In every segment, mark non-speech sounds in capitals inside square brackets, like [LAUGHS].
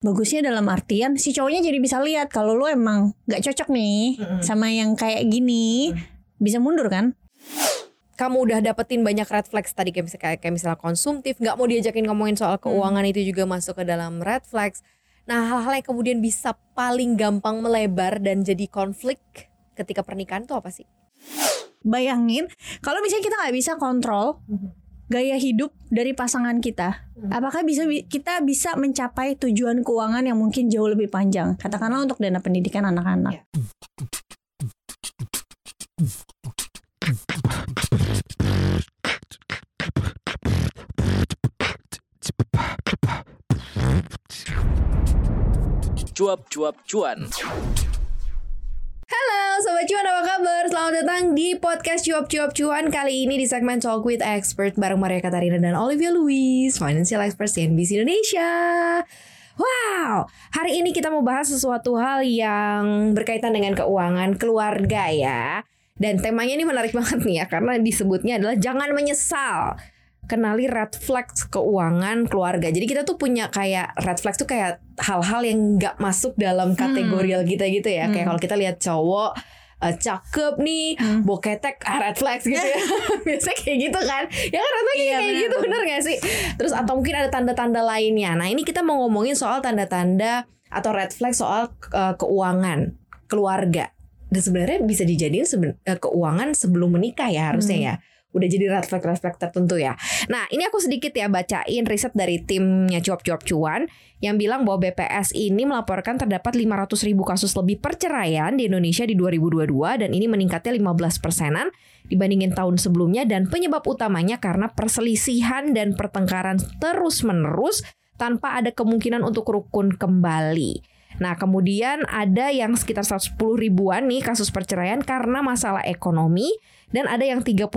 bagusnya dalam artian si cowoknya jadi bisa lihat kalau lu emang nggak cocok nih Mm-mm. sama yang kayak gini. Bisa mundur kan? Kamu udah dapetin banyak red flags tadi kayak misalnya, kayak misalnya konsumtif nggak mau diajakin ngomongin soal keuangan itu juga masuk ke dalam red flags. Nah hal-hal yang kemudian bisa paling gampang melebar dan jadi konflik ketika pernikahan itu apa sih? Bayangin kalau misalnya kita nggak bisa kontrol gaya hidup dari pasangan kita Hmm. apakah bisa bi- kita bisa mencapai tujuan keuangan yang mungkin jauh lebih panjang katakanlah untuk dana pendidikan anak-anak Ya. Cuap-cuap cuan. Sobat Cuan apa kabar? Selamat datang di podcast Cuap Cuap Cuan Kali ini di segmen Talk with Expert Bareng Maria Katarina dan Olivia Louis Financial Expert CNBC Indonesia Wow, hari ini kita mau bahas sesuatu hal yang berkaitan dengan keuangan keluarga ya Dan temanya ini menarik [LAUGHS] banget nih ya Karena disebutnya adalah jangan menyesal kenali red flags keuangan keluarga. Jadi kita tuh punya kayak red flags tuh kayak hal-hal yang nggak masuk dalam kategorial kita gitu ya. Kayak Hmm. kalau kita lihat cowok eh, cakep nih, Hmm. boketek ah, red flags gitu ya. [LAUGHS] [LAUGHS] Biasanya kayak gitu kan. Ya kan flags Iya, kayak benar, gitu bener gak sih? Terus atau mungkin ada tanda-tanda lainnya. Nah, ini kita mau ngomongin soal tanda-tanda atau red flag soal eh, keuangan keluarga. Dan sebenarnya bisa dijadiin seben- eh, keuangan sebelum menikah ya harusnya Hmm. ya. Udah jadi red flag red flag tertentu ya. Nah, ini aku sedikit ya bacain riset dari timnya cuap-cuap cuan yang bilang bahwa BPS ini melaporkan terdapat 500 ribu kasus lebih perceraian di Indonesia di 2022 dan ini meningkatnya 15 persenan dibandingin tahun sebelumnya dan penyebab utamanya karena perselisihan dan pertengkaran terus-menerus tanpa ada kemungkinan untuk rukun kembali. Nah, kemudian ada yang sekitar 110 ribuan nih kasus perceraian karena masalah ekonomi dan ada yang 39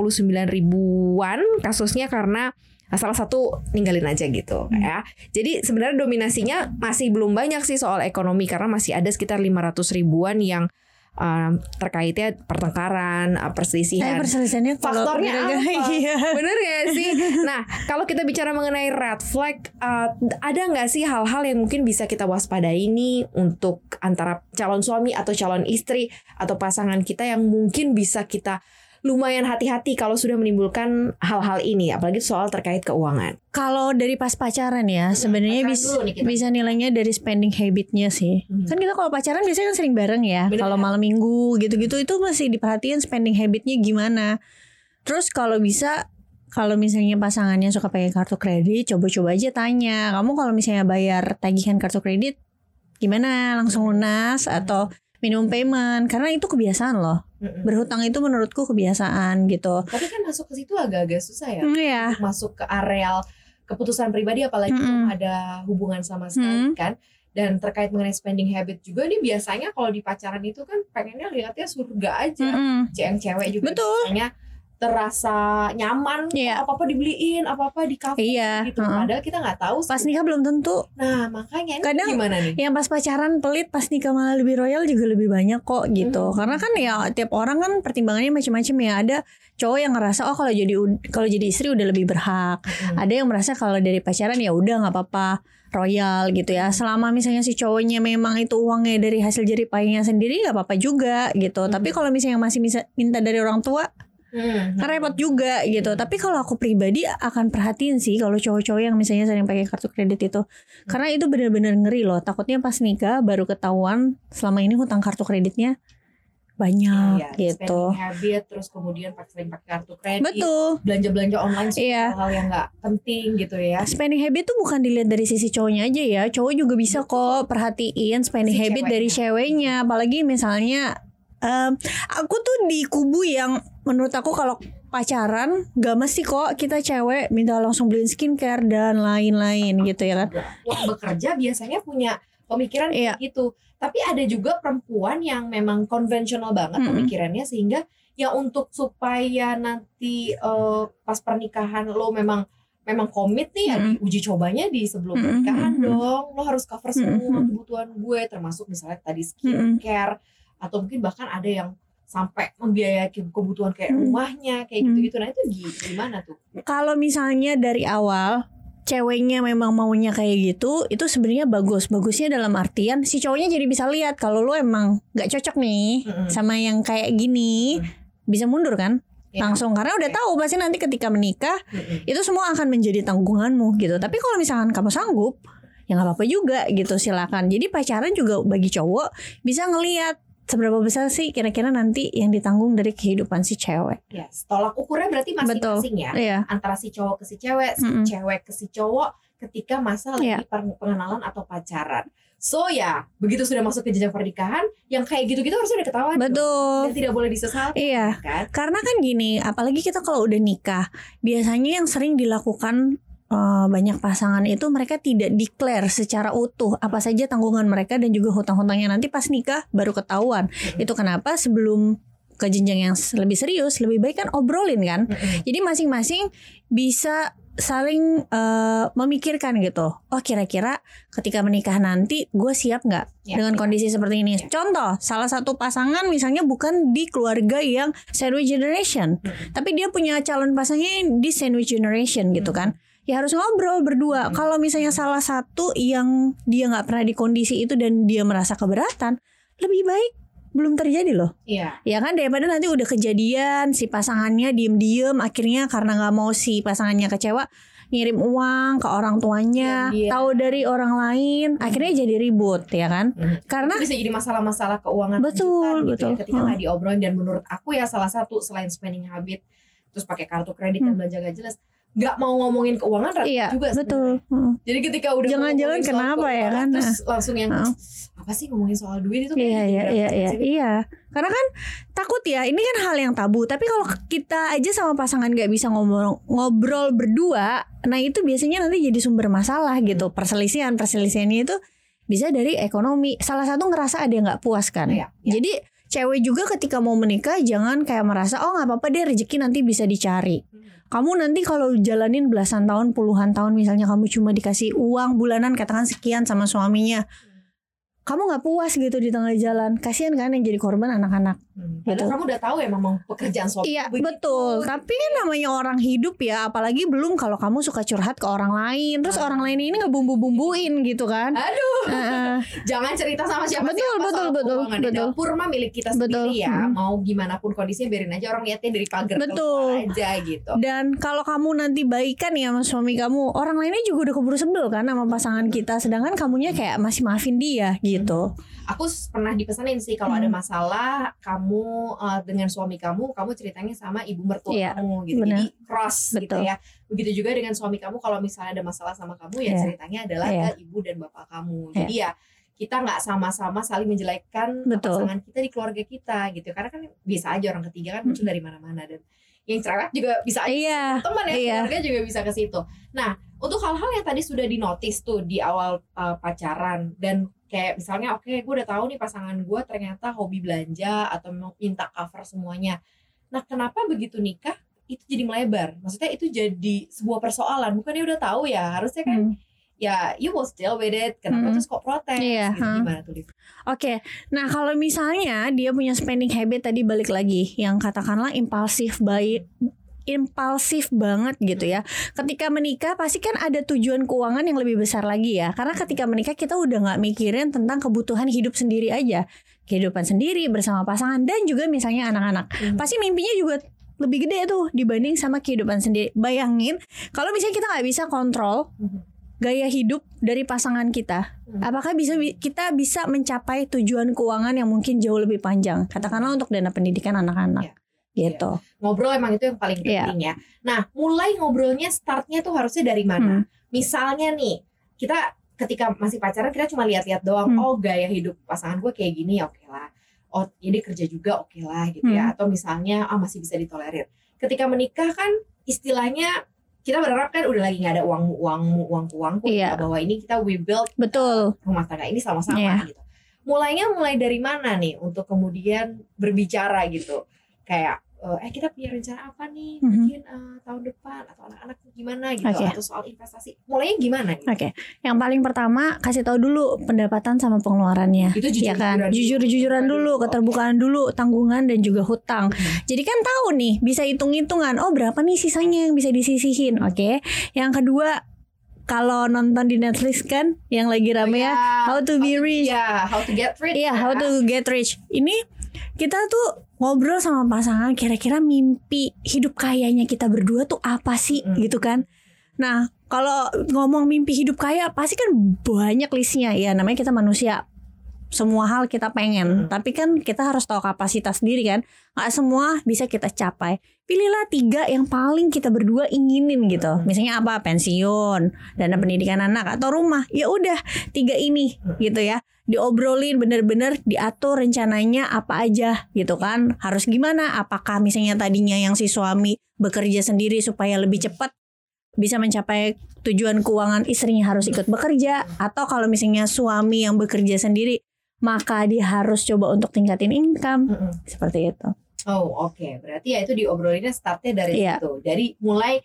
ribuan kasusnya karena salah satu ninggalin aja gitu ya. Jadi sebenarnya dominasinya masih belum banyak sih soal ekonomi karena masih ada sekitar 500 ribuan yang um, terkaitnya pertengkaran, uh, perselisihan. perselisihannya kalau Faktornya apa? [LAUGHS] Iya. Bener gak sih? Nah, kalau kita bicara mengenai red flag, uh, ada nggak sih hal-hal yang mungkin bisa kita waspadai nih untuk antara calon suami atau calon istri atau pasangan kita yang mungkin bisa kita lumayan hati-hati kalau sudah menimbulkan hal-hal ini, apalagi soal terkait keuangan. Kalau dari pas pacaran ya, sebenarnya pacaran bisa bisa nilainya dari spending habitnya sih. Hmm. Kan kita kalau pacaran biasanya kan sering bareng ya. Kalau malam minggu gitu-gitu itu masih diperhatiin spending habitnya gimana. Terus kalau bisa kalau misalnya pasangannya suka pakai kartu kredit, coba-coba aja tanya. Kamu kalau misalnya bayar tagihan kartu kredit gimana? Langsung lunas atau minimum payment? Karena itu kebiasaan loh. Berhutang itu menurutku kebiasaan gitu. Tapi kan masuk ke situ agak-agak susah ya. Hmm, ya. Untuk masuk ke areal keputusan pribadi apalagi belum ada hubungan sama sekali Mm. kan. Dan terkait mengenai spending habit juga nih biasanya kalau di pacaran itu kan pengennya lihatnya surga aja. Mm-mm. yang cewek juga Betul. biasanya terasa nyaman Iya. apa apa dibeliin apa apa di kafe Iya, gitu heeh. padahal kita nggak tahu Pas nikah belum tentu. nah makanya ini Kadang- gimana nih yang pas pacaran pelit pas nikah malah lebih royal juga lebih banyak kok gitu Hmm. karena kan ya tiap orang kan pertimbangannya macam-macam ya ada cowok yang ngerasa oh kalau jadi kalau jadi istri udah lebih berhak Mm. ada yang merasa kalau dari pacaran ya udah nggak apa-apa royal gitu ya selama misalnya si cowoknya memang itu uangnya dari hasil jerih payahnya sendiri nggak apa-apa juga gitu tapi kalau misalnya masih bisa minta dari orang tua Hmm. kan repot juga gitu. Tapi kalau aku pribadi akan perhatiin sih kalau cowok-cowok yang misalnya sering pakai kartu kredit itu. Karena itu benar-benar ngeri loh. Takutnya pas nikah baru ketahuan selama ini hutang kartu kreditnya banyak Iya, gitu. spending habit terus kemudian pakai sering pakai kartu kredit betul. belanja belanja online sih Iya. hal-hal yang nggak penting gitu ya. Spending habit tuh bukan dilihat dari sisi cowoknya aja ya. Cowok juga bisa kok perhatiin spending Si habit dari ceweknya. Apalagi misalnya em, aku tuh di kubu yang menurut aku kalau pacaran gak mesti kok kita cewek minta langsung beliin skincare dan lain-lain gitu ya kan Wah, bekerja biasanya punya pemikiran Iya. kayak gitu. Tapi ada juga perempuan yang memang konvensional banget Mm-mm. pemikirannya sehingga ya untuk supaya nanti eh, pas pernikahan lo memang memang komit nih ya Mm-mm. diuji cobanya di sebelum pernikahan mm-mm. dong. Lo harus cover semua Mm-mm. kebutuhan gue termasuk misalnya tadi skincare atau mungkin bahkan ada yang sampai membiayai kebutuhan kayak Mm. rumahnya kayak Mm. gitu-gitu. Nah, itu gi- gimana tuh? kalau misalnya dari awal ceweknya memang maunya kayak gitu, itu sebenarnya bagus. Bagusnya dalam artian si cowoknya jadi bisa lihat kalau lu emang nggak cocok nih Mm-mm. sama yang kayak gini, bisa mundur kan? Ya. Langsung karena udah Oke. tahu pasti nanti ketika menikah Mm-mm. itu semua akan menjadi tanggunganmu gitu. Tapi kalau misalkan kamu sanggup, ya nggak apa-apa juga gitu. Silakan. Jadi pacaran juga bagi cowok bisa ngelihat seberapa besar sih kira-kira nanti yang ditanggung dari kehidupan si cewek. Yes, tolak ukurnya berarti masing-masing ya. Iya. Antara si cowok ke si cewek, si Mm-mm. cewek ke si cowok ketika masa lagi Iya. pengenalan atau pacaran. So ya, begitu sudah masuk ke jenjang pernikahan, yang kayak gitu-gitu harusnya udah ketahuan. dong. Betul. Dan tidak boleh disesali Iya. kan? Karena kan gini, apalagi kita kalau udah nikah, biasanya yang sering dilakukan eh, banyak pasangan itu mereka tidak declare secara utuh apa saja tanggungan mereka dan juga hutang-hutangnya nanti pas nikah baru ketahuan. Itu kenapa sebelum ke jenjang yang lebih serius lebih baik kan obrolin kan. Mm-mm. Jadi masing-masing bisa saling eh, memikirkan gitu. Oh kira-kira ketika menikah nanti gue siap nggak Ya, dengan ya. kondisi seperti ini? Ya. Contoh, salah satu pasangan misalnya bukan di keluarga yang sandwich generation, Mm-mm. tapi dia punya calon pasangannya di sandwich generation gitu kan. Ya harus ngobrol berdua. Hmm. Kalau misalnya salah satu yang dia nggak pernah di kondisi itu dan dia merasa keberatan, lebih baik belum terjadi loh. Iya. Ya kan daripada nanti udah kejadian si pasangannya diem-diem akhirnya karena nggak mau si pasangannya kecewa ngirim uang ke orang tuanya, iya. tahu dari orang lain, akhirnya jadi ribut ya kan? Mhm. Karena Itu bisa jadi masalah-masalah keuangan Betul, gitu betul. ya, ketika Hmm. nggak diobrolin dan menurut aku ya salah satu selain spending habit terus pakai kartu kredit dan Hmm. belanja gak jelas nggak mau ngomongin keuangan repot iya juga betul. Hmm. jadi ketika udah Jangan-jangan kenapa ya kan? terus langsung yang Heeh. apa sih ngomongin soal duit itu Iya jadi iya iya iya sensitif. iya. Karena kan takut ya, ini kan hal yang tabu. Tapi kalau kita aja sama pasangan nggak bisa ngobrol ngobrol berdua, nah itu biasanya nanti jadi sumber masalah gitu. Perselisihan perselisihannya itu bisa dari ekonomi. Salah satu ngerasa ada yang nggak puas kan. Iya, iya. Jadi cewek juga ketika mau menikah jangan kayak merasa oh nggak apa-apa deh rezeki nanti bisa dicari. Kamu nanti kalau jalanin belasan tahun, puluhan tahun misalnya kamu cuma dikasih uang bulanan katakan sekian sama suaminya. Kamu nggak puas gitu di tengah jalan. Kasihan kan yang jadi korban anak-anak. Hmm. Gitu. Padahal kamu udah tahu ya memang pekerjaan suami Iya begitu. betul. Tapi kan namanya orang hidup ya, apalagi belum kalau kamu suka curhat ke orang lain, terus Ah. orang lain ini ngebumbu-bumbuin gitu kan. Aduh, Heeh. [LAUGHS] jangan cerita sama siapa Betul, siapa betul, betul, betul. Dapur mah milik kita Betul, sendiri ya. mm. Mau gimana pun kondisinya biarin aja orang lihatnya dari pagar Betul. aja gitu. Dan kalau kamu nanti baikan ya sama suami kamu, orang lainnya juga udah keburu sebel kan sama pasangan kita, sedangkan kamunya kayak masih maafin dia gitu. Aku pernah dipesanin sih kalau ada Hmm. masalah kamu uh, dengan suami kamu, kamu ceritanya sama ibu mertua Iya, kamu gitu. benar. Jadi cross gitu Betul. ya. Begitu juga dengan suami kamu kalau misalnya ada masalah sama kamu ya Iya. ceritanya adalah Iya. ke ibu dan bapak kamu. Iya. Jadi ya kita nggak sama-sama saling menjelekkan Betul. pasangan kita di keluarga kita gitu. Karena kan bisa aja orang ketiga kan muncul dari mana-mana dan yang cerewet juga bisa aja Iya. teman ya Iya. keluarga juga bisa ke situ. Nah, untuk hal-hal yang tadi sudah dinotis tuh di awal uh, pacaran dan kayak misalnya oke gue udah tahu nih pasangan gue ternyata hobi belanja atau mau minta cover semuanya. Nah, kenapa begitu nikah itu jadi melebar? Maksudnya itu jadi sebuah persoalan. Bukannya udah tahu ya, harusnya kan Hmm. ya you will still with it. Kenapa Hmm. terus kok protes? Iya, gitu. huh. Gimana tuh? Oke, nah kalau misalnya dia punya spending habit tadi balik lagi, yang katakanlah impulsif baik impulsif banget gitu ya. Ketika menikah pasti kan ada tujuan keuangan yang lebih besar lagi ya. Karena ketika menikah kita udah nggak mikirin tentang kebutuhan hidup sendiri aja, kehidupan sendiri bersama pasangan dan juga misalnya anak-anak. Hmm. Pasti mimpinya juga lebih gede tuh dibanding sama kehidupan sendiri. Bayangin kalau misalnya kita nggak bisa kontrol Mhm. gaya hidup dari pasangan kita. Hmm. Apakah bisa kita bisa mencapai tujuan keuangan yang mungkin jauh lebih panjang? Katakanlah untuk dana pendidikan anak-anak. Iya. Gitu. Ngobrol emang itu yang paling Iya. penting ya. Nah, mulai ngobrolnya startnya tuh harusnya dari mana? Hmm. Misalnya nih, kita ketika masih pacaran kita cuma lihat-lihat doang. Hmm. Oh, gaya hidup pasangan gue kayak gini, ya oke lah. Oh, ini kerja juga oke lah gitu ya. Hmm. Atau misalnya ah masih bisa ditolerir. Ketika menikah kan istilahnya kita berharap kan udah lagi nggak ada uang uang uang uang Iya. bahwa ini kita we build Betul. rumah tangga ini sama-sama Iya. gitu. Mulainya mulai dari mana nih untuk kemudian berbicara gitu. Kayak eh, eh kita punya rencana apa nih Mhm. mungkin eh, tahun depan atau anak-anak gimana gitu Oke. atau soal investasi. Mulainya gimana gitu? Oke. Yang paling pertama kasih tahu dulu pendapatan sama pengeluarannya. Itu jujur ya kan jujur-jujuran dulu keterbukaan dulu tanggungan dan juga hutang Hmm. jadi kan tahu nih bisa hitung-hitungan oh berapa nih sisanya yang bisa disisihin oke yang kedua kalau nonton di Netflix kan yang lagi rame ya How to be rich. Ya, how to get rich. Iya, ya. how to get rich. Ini kita tuh ngobrol sama pasangan kira-kira mimpi hidup kayanya kita berdua tuh apa sih Mm. gitu kan. Nah, kalau ngomong mimpi hidup kaya pasti kan banyak listnya ya namanya kita manusia. Semua hal kita pengen, Mm. tapi kan kita harus tahu kapasitas diri kan. Gak semua bisa kita capai. Pilihlah tiga yang paling kita berdua inginin gitu. Mm. Misalnya apa? Pensiun, dana pendidikan anak atau rumah. Ya udah, tiga ini gitu ya diobrolin bener-bener diatur rencananya apa aja gitu kan harus gimana apakah misalnya tadinya yang si suami bekerja sendiri supaya lebih cepat bisa mencapai tujuan keuangan istrinya harus ikut bekerja atau kalau misalnya suami yang bekerja sendiri maka dia harus coba untuk tingkatin income Mm-mm. seperti itu Oh oke, berarti ya itu diobrolinnya startnya dari Iya. situ. Dari mulai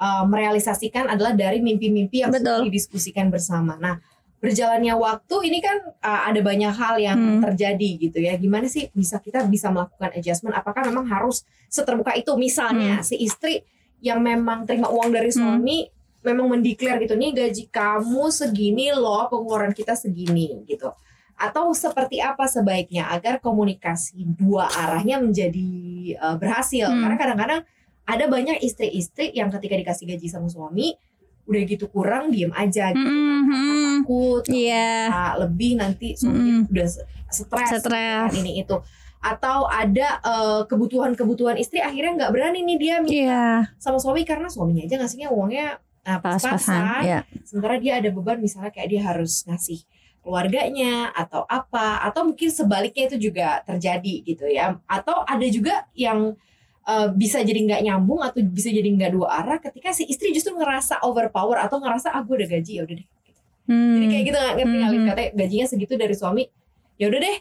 uh, merealisasikan adalah dari mimpi-mimpi yang sudah Betul. didiskusikan bersama. Nah, berjalannya waktu ini kan uh, ada banyak hal yang Hmm. terjadi gitu ya. Gimana sih bisa kita bisa melakukan adjustment? Apakah memang harus seterbuka itu? Misalnya si istri yang memang terima uang dari Hmm. suami memang mendeklar gitu nih gaji kamu segini loh, pengeluaran kita segini gitu atau seperti apa sebaiknya agar komunikasi dua arahnya menjadi uh, berhasil Hmm. karena kadang-kadang ada banyak istri-istri yang ketika dikasih gaji sama suami udah gitu kurang diem aja gitu mm-mm. takut Iya. ah, lebih nanti suami Mm-mm. udah s- stres Stres. kan, ini itu atau ada uh, kebutuhan-kebutuhan istri akhirnya nggak berani nih dia minta Iya, sama suami karena suaminya aja ngasihnya uangnya uh, pas-pasan. Ya. sementara dia ada beban misalnya kayak dia harus ngasih keluarganya atau apa atau mungkin sebaliknya itu juga terjadi gitu ya atau ada juga yang uh, bisa jadi nggak nyambung atau bisa jadi nggak dua arah ketika si istri justru ngerasa overpower atau ngerasa ah gue udah gaji ya udah deh Hmm. jadi kayak gitu nggak ngerti? Hmm. katanya gajinya segitu dari suami ya udah deh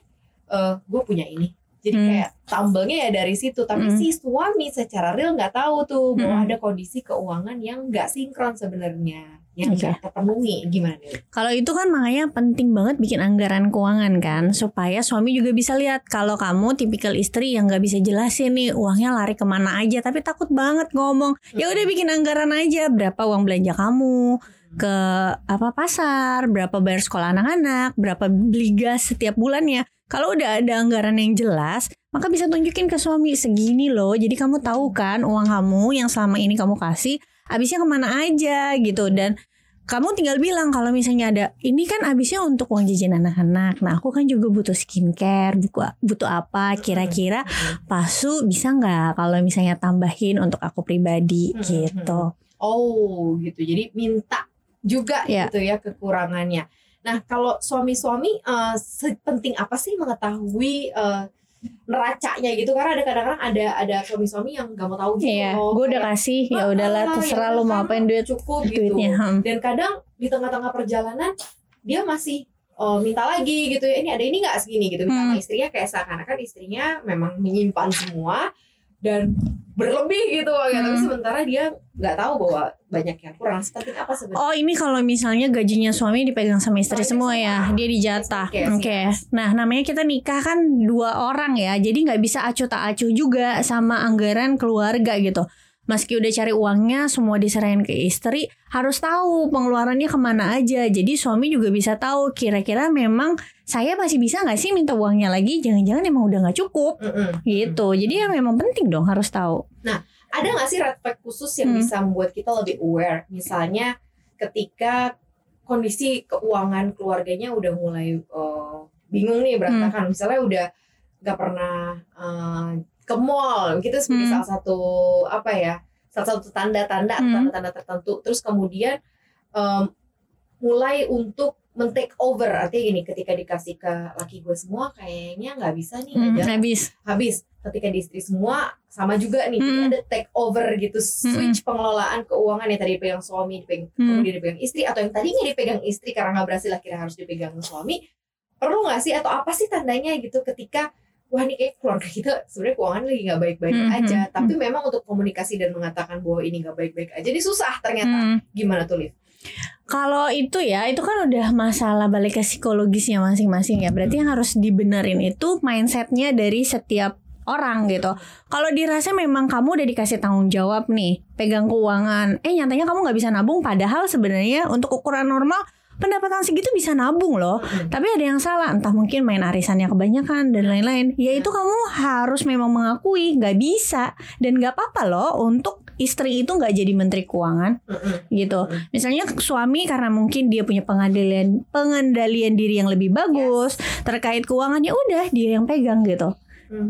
uh, gue punya ini jadi Hmm. kayak tambelnya ya dari situ tapi Hmm. si suami secara real nggak tahu tuh bahwa Hmm. ada kondisi keuangan yang nggak sinkron sebenarnya yang Oke. nggak terpenuhi gimana nih? Kalau itu kan makanya penting banget bikin anggaran keuangan kan supaya suami juga bisa lihat kalau kamu tipikal istri yang nggak bisa jelasin nih uangnya lari ke mana aja tapi takut banget ngomong ya udah bikin anggaran aja berapa uang belanja kamu ke apa pasar berapa bayar sekolah anak-anak berapa beli gas setiap bulannya. Kalau udah ada anggaran yang jelas maka bisa tunjukin ke suami segini loh jadi kamu tahu kan uang kamu yang selama ini kamu kasih habisnya ke mana aja gitu dan kamu tinggal bilang kalau misalnya ada ini kan habisnya untuk uang jajan anak-anak. Nah aku kan juga butuh skincare, buku- butuh apa kira-kira pasu bisa nggak kalau misalnya tambahin untuk aku pribadi Hmm, gitu. Oh gitu. Jadi minta juga Ya. gitu ya kekurangannya. Nah kalau suami-suami eh, sepenting apa sih mengetahui eh, neracanya gitu? Karena ada kadang-kadang ada ada suami-suami yang nggak mau tahu gitu. Iya, gue udah kasih ya "Ah, udahlah ya terserah udah lu mau apain duit cukup gitu. duitnya. hmm. Dan kadang di tengah-tengah perjalanan dia masih eh, minta lagi gitu ya. Ini ada ini nggak segini gitu. Minta Hmm. sama istrinya kayak seakan-akan istrinya memang menyimpan semua dan berlebih gitu ya. Tapi Hmm. sementara dia nggak tahu bahwa banyak yang kurang. Seperti apa sebenarnya? Oh ini kalau misalnya gajinya suami dipegang sama istri Oh, semua ya, dia dijatah. Oke, Oke. siap. Nah namanya kita nikah kan dua orang ya, jadi nggak bisa acuh tak acuh juga sama anggaran keluarga gitu. Meski udah cari uangnya, semua diserahin ke istri, harus tahu pengeluarannya ke mana aja. Jadi suami juga bisa tahu kira-kira memang saya masih bisa nggak sih minta uangnya lagi? Jangan-jangan emang udah nggak cukup Mm-mm. gitu. Jadi ya memang penting dong harus tahu. Ada nggak sih red flag khusus yang Hmm. bisa membuat kita lebih aware? Misalnya ketika kondisi keuangan keluarganya udah mulai eh, bingung nih berantakan. Misalnya udah nggak pernah eh, ke mall, gitu sebagai Hmm. salah satu apa ya? Salah satu tanda-tanda Hmm. tanda-tanda tertentu. Terus kemudian em, mulai untuk men-take over artinya gini ketika dikasih ke laki gue semua kayaknya nggak bisa nih Hmm, aja habis. habis ketika di istri semua sama juga nih jadi Hmm. ada take over gitu switch pengelolaan keuangan yang tadi dipegang suami dipegang, Hmm. kemudian dipegang istri atau yang tadinya dipegang istri karena nggak berhasil akhirnya harus dipegang suami perlu nggak sih atau apa sih tandanya gitu ketika wah ini kayak keluarga kita sebenarnya keuangan lagi nggak baik-baik Hmm, aja hmm, tapi memang untuk komunikasi dan mengatakan bahwa ini nggak baik-baik aja ini susah ternyata Hmm. gimana tuh Liv? Kalau itu ya, itu kan udah masalah balik ke psikologisnya masing-masing ya. Berarti yang harus dibenerin itu mindsetnya dari setiap orang gitu. Kalau dirasa memang kamu udah dikasih tanggung jawab nih, pegang keuangan, eh nyatanya kamu nggak bisa nabung, padahal sebenarnya untuk ukuran normal pendapatan segitu bisa nabung loh. Tapi ada yang salah, entah mungkin main arisannya kebanyakan dan lain-lain. Ya itu kamu harus memang mengakui nggak bisa dan nggak apa-apa loh untuk istri itu nggak jadi menteri keuangan gitu. Misalnya suami karena mungkin dia punya pengendalian pengendalian diri yang lebih bagus terkait keuangannya udah dia yang pegang gitu.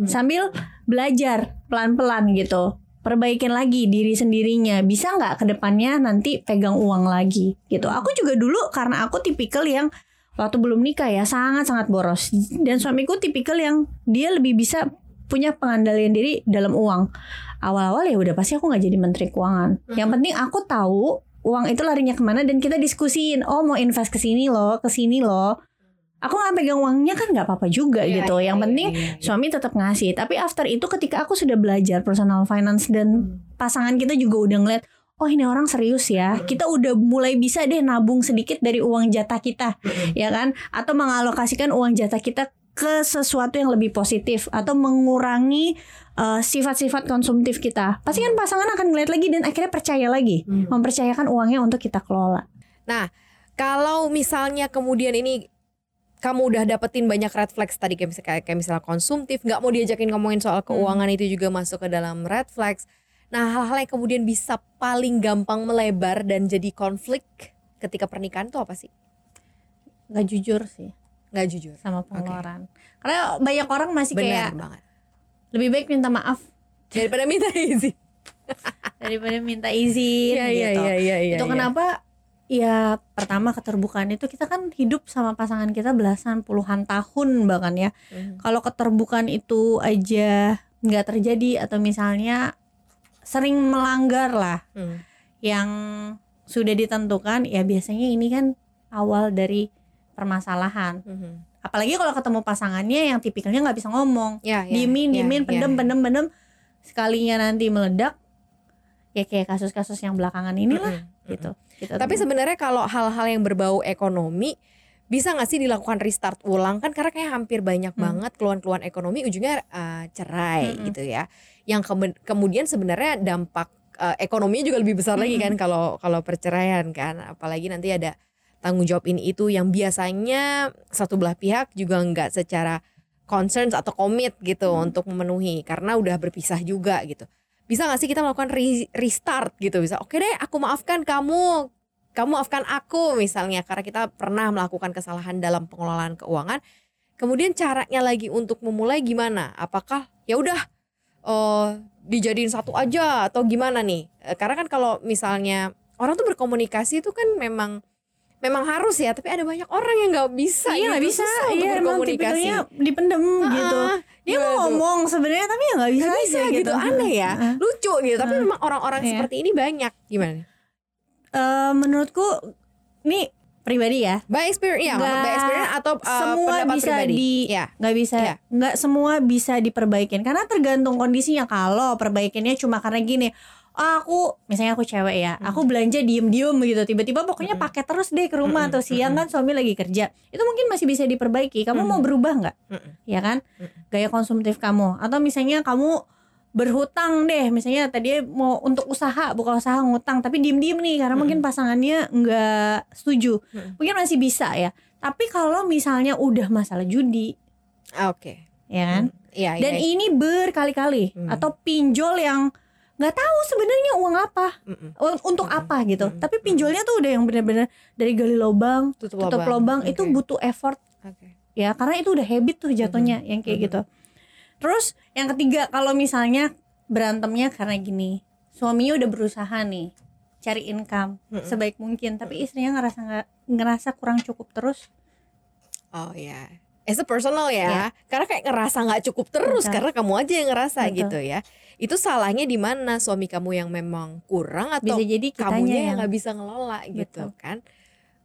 Sambil belajar pelan-pelan gitu. Perbaikin lagi diri sendirinya. Bisa nggak ke depannya nanti pegang uang lagi gitu. Aku juga dulu karena aku tipikal yang waktu belum nikah ya sangat-sangat boros. Dan suamiku tipikal yang dia lebih bisa punya pengendalian diri dalam uang. Awal-awal ya udah pasti aku nggak jadi menteri keuangan. Yang penting aku tahu uang itu larinya ke mana dan kita diskusiin. Oh mau invest ke sini loh, ke sini loh. Aku nggak pegang uangnya kan nggak apa-apa juga Iya, gitu. iya, Yang iya, penting iya, iya. suami tetap ngasih. Tapi after itu ketika aku sudah belajar personal finance dan pasangan kita juga udah ngeliat Oh ini orang serius ya. Kita udah mulai bisa deh nabung sedikit dari uang jatah kita, ya kan? Atau mengalokasikan uang jatah kita ke sesuatu yang lebih positif atau mengurangi uh, sifat-sifat konsumtif kita. Pasti kan pasangan akan ngeliat lagi dan akhirnya percaya lagi, mempercayakan uangnya untuk kita kelola. Kalau misalnya kemudian ini kamu udah dapetin banyak red flags tadi kayak misalnya, kayak misalnya konsumtif, nggak mau diajakin ngomongin soal keuangan itu juga masuk ke dalam red flags. Nah hal-hal yang kemudian bisa paling gampang melebar dan jadi konflik ketika pernikahan tuh apa sih? Gak jujur sih Nggak jujur. sama pengeluaran. Karena banyak orang masih Benar kayak banget. lebih baik minta maaf Daripada minta izin. [LAUGHS] daripada minta izin iya gitu. iya iya. iya, itu iya. kenapa ya pertama keterbukaan itu kita kan hidup sama pasangan kita belasan puluhan tahun bahkan ya Mhm. kalau keterbukaan itu aja nggak terjadi atau misalnya sering melanggar lah Hmm. yang sudah ditentukan ya biasanya ini kan awal dari permasalahan Mhm. apalagi kalau ketemu pasangannya yang tipikalnya nggak bisa ngomong Ya, ya, diemin ya, diemin ya, pendem ya. pendem pendem sekalinya nanti meledak ya kayak kasus-kasus yang belakangan inilah Mhm. Gitu Kita Tapi sebenarnya kalau hal-hal yang berbau ekonomi bisa nggak sih dilakukan restart ulang kan karena kayak hampir banyak Hmm. banget keluhan-keluhan ekonomi ujungnya uh, cerai Mm-mm. gitu ya. Yang keme- kemudian sebenarnya dampak uh, ekonominya juga lebih besar lagi kan kalau kalau perceraian kan apalagi nanti ada tanggung jawab ini itu yang biasanya satu belah pihak juga nggak secara concerns atau komit gitu untuk memenuhi karena udah berpisah juga gitu. Bisa nggak sih kita melakukan re- restart gitu? Bisa oke deh aku maafkan kamu. Kamu maafkan aku misalnya. Karena kita pernah melakukan kesalahan dalam pengelolaan keuangan. Kemudian caranya lagi untuk memulai gimana? Apakah ya udah eh, dijadiin satu aja atau gimana nih? Eh, karena kan kalau misalnya orang tuh berkomunikasi itu kan memang memang harus ya. Tapi ada banyak orang yang nggak bisa iya nggak gitu, bisa. Untuk iya emang berkomunikasi. dipendem gitu. Ah, dia mau ngomong sebenarnya tapi ya nggak bisa, Nggak bisa aja gitu, aneh ya. [LAUGHS] Heeh. lucu gitu. Tapi memang orang-orang Iya. seperti ini banyak. Gimana Eh, menurutku ini pribadi ya. By experience ya Nggak by experience atau uh, semua pendapat bisa pribadi? di- ya nggak bisa Iya. nggak semua bisa diperbaikin. Karena tergantung kondisinya. Kalau perbaikinnya cuma karena gini "Ah, aku misalnya aku cewek ya Hmm. aku belanja diem-diem gitu. Tiba-tiba pokoknya pakai terus deh ke rumah Mm-mm, atau siang kan suami lagi kerja. Itu mungkin masih bisa diperbaiki. Kamu mau Mm-mm. berubah nggak? Mm-mm. ya kan? Mm-mm. gaya konsumtif kamu. Atau misalnya kamu berhutang deh. Misalnya tadi mau untuk usaha buka usaha ngutang tapi diem-diem nih karena mungkin pasangannya nggak setuju. Mm-mm. mungkin masih bisa ya. Tapi kalau misalnya udah masalah judi Ah, oke. Ya kan? Iya, dan iya. ini berkali-kali Hmm. atau pinjol yang nggak tahu sebenarnya uang apa Mm-mm. un- untuk apa gitu Mm-mm. tapi pinjolnya tuh udah yang benar-benar dari gali lubang tutup, tutup lubang itu Oke. butuh effort Oke. ya karena itu udah habit tuh jatuhnya yang kayak Mhm. gitu terus yang ketiga kalau misalnya berantemnya karena gini suaminya udah berusaha nih cari income Mhm. sebaik mungkin tapi istrinya ngerasa ngerasa kurang cukup terus Oh ya. As a personal ya, Ya. karena kayak ngerasa nggak cukup terus Betul. karena kamu aja yang ngerasa Betul. gitu ya. Itu salahnya di mana suami kamu yang memang kurang atau bisa jadi kamunya yang nggak bisa ngelola gitu Betul. kan?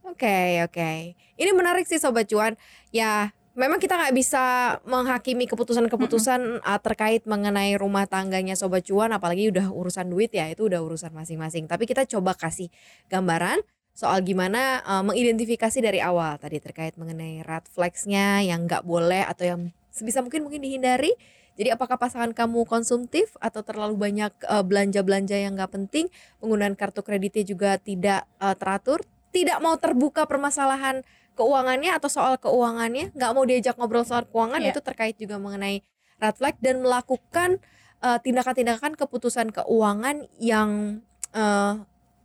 Oke oke. Ini menarik sih sobat cuan. Ya memang kita nggak bisa menghakimi keputusan-keputusan uh, terkait mengenai rumah tangganya sobat cuan, apalagi udah urusan duit ya itu udah urusan masing-masing. Tapi kita coba kasih gambaran soal gimana uh, mengidentifikasi dari awal tadi terkait mengenai red flags-nya yang nggak boleh atau yang sebisa mungkin mungkin dihindari. Jadi apakah pasangan kamu konsumtif atau terlalu banyak eh, belanja-belanja yang nggak penting, penggunaan kartu kreditnya juga tidak eh, teratur, tidak mau terbuka permasalahan keuangannya atau soal keuangannya, nggak mau diajak ngobrol soal keuangan Iya. itu terkait juga mengenai red flag dan melakukan eh, tindakan-tindakan keputusan keuangan yang eh,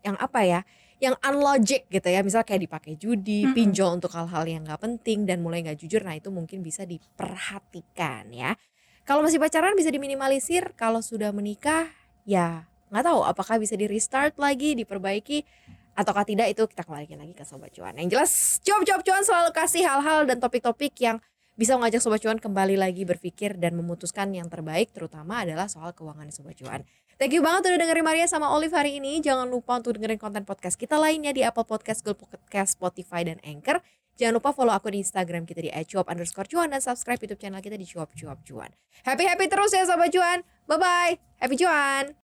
yang apa ya? Yang unlogic gitu ya. Misal kayak dipakai judi, Mm-mm. pinjol untuk hal-hal yang nggak penting dan mulai nggak jujur nah itu mungkin bisa diperhatikan ya. Kalau masih pacaran bisa diminimalisir kalau sudah menikah ya nggak tahu apakah bisa di restart lagi diperbaiki ataukah tidak itu kita kembalikan lagi ke sobat cuan. Yang jelas cuap cuap cuan selalu kasih hal-hal dan topik-topik yang bisa mengajak sobat cuan kembali lagi berpikir dan memutuskan yang terbaik terutama adalah soal keuangan sobat cuan Thank you banget udah dengerin Maria sama Olive hari ini. Jangan lupa untuk dengerin konten podcast kita lainnya di Apple Podcast, Google Podcast, Spotify, dan Anchor. Jangan lupa follow aku di Instagram kita di @cuap underscore cuan dan subscribe YouTube channel kita di cuap cuap cuan. Happy happy terus ya sobat cuan. Bye bye. Happy cuan.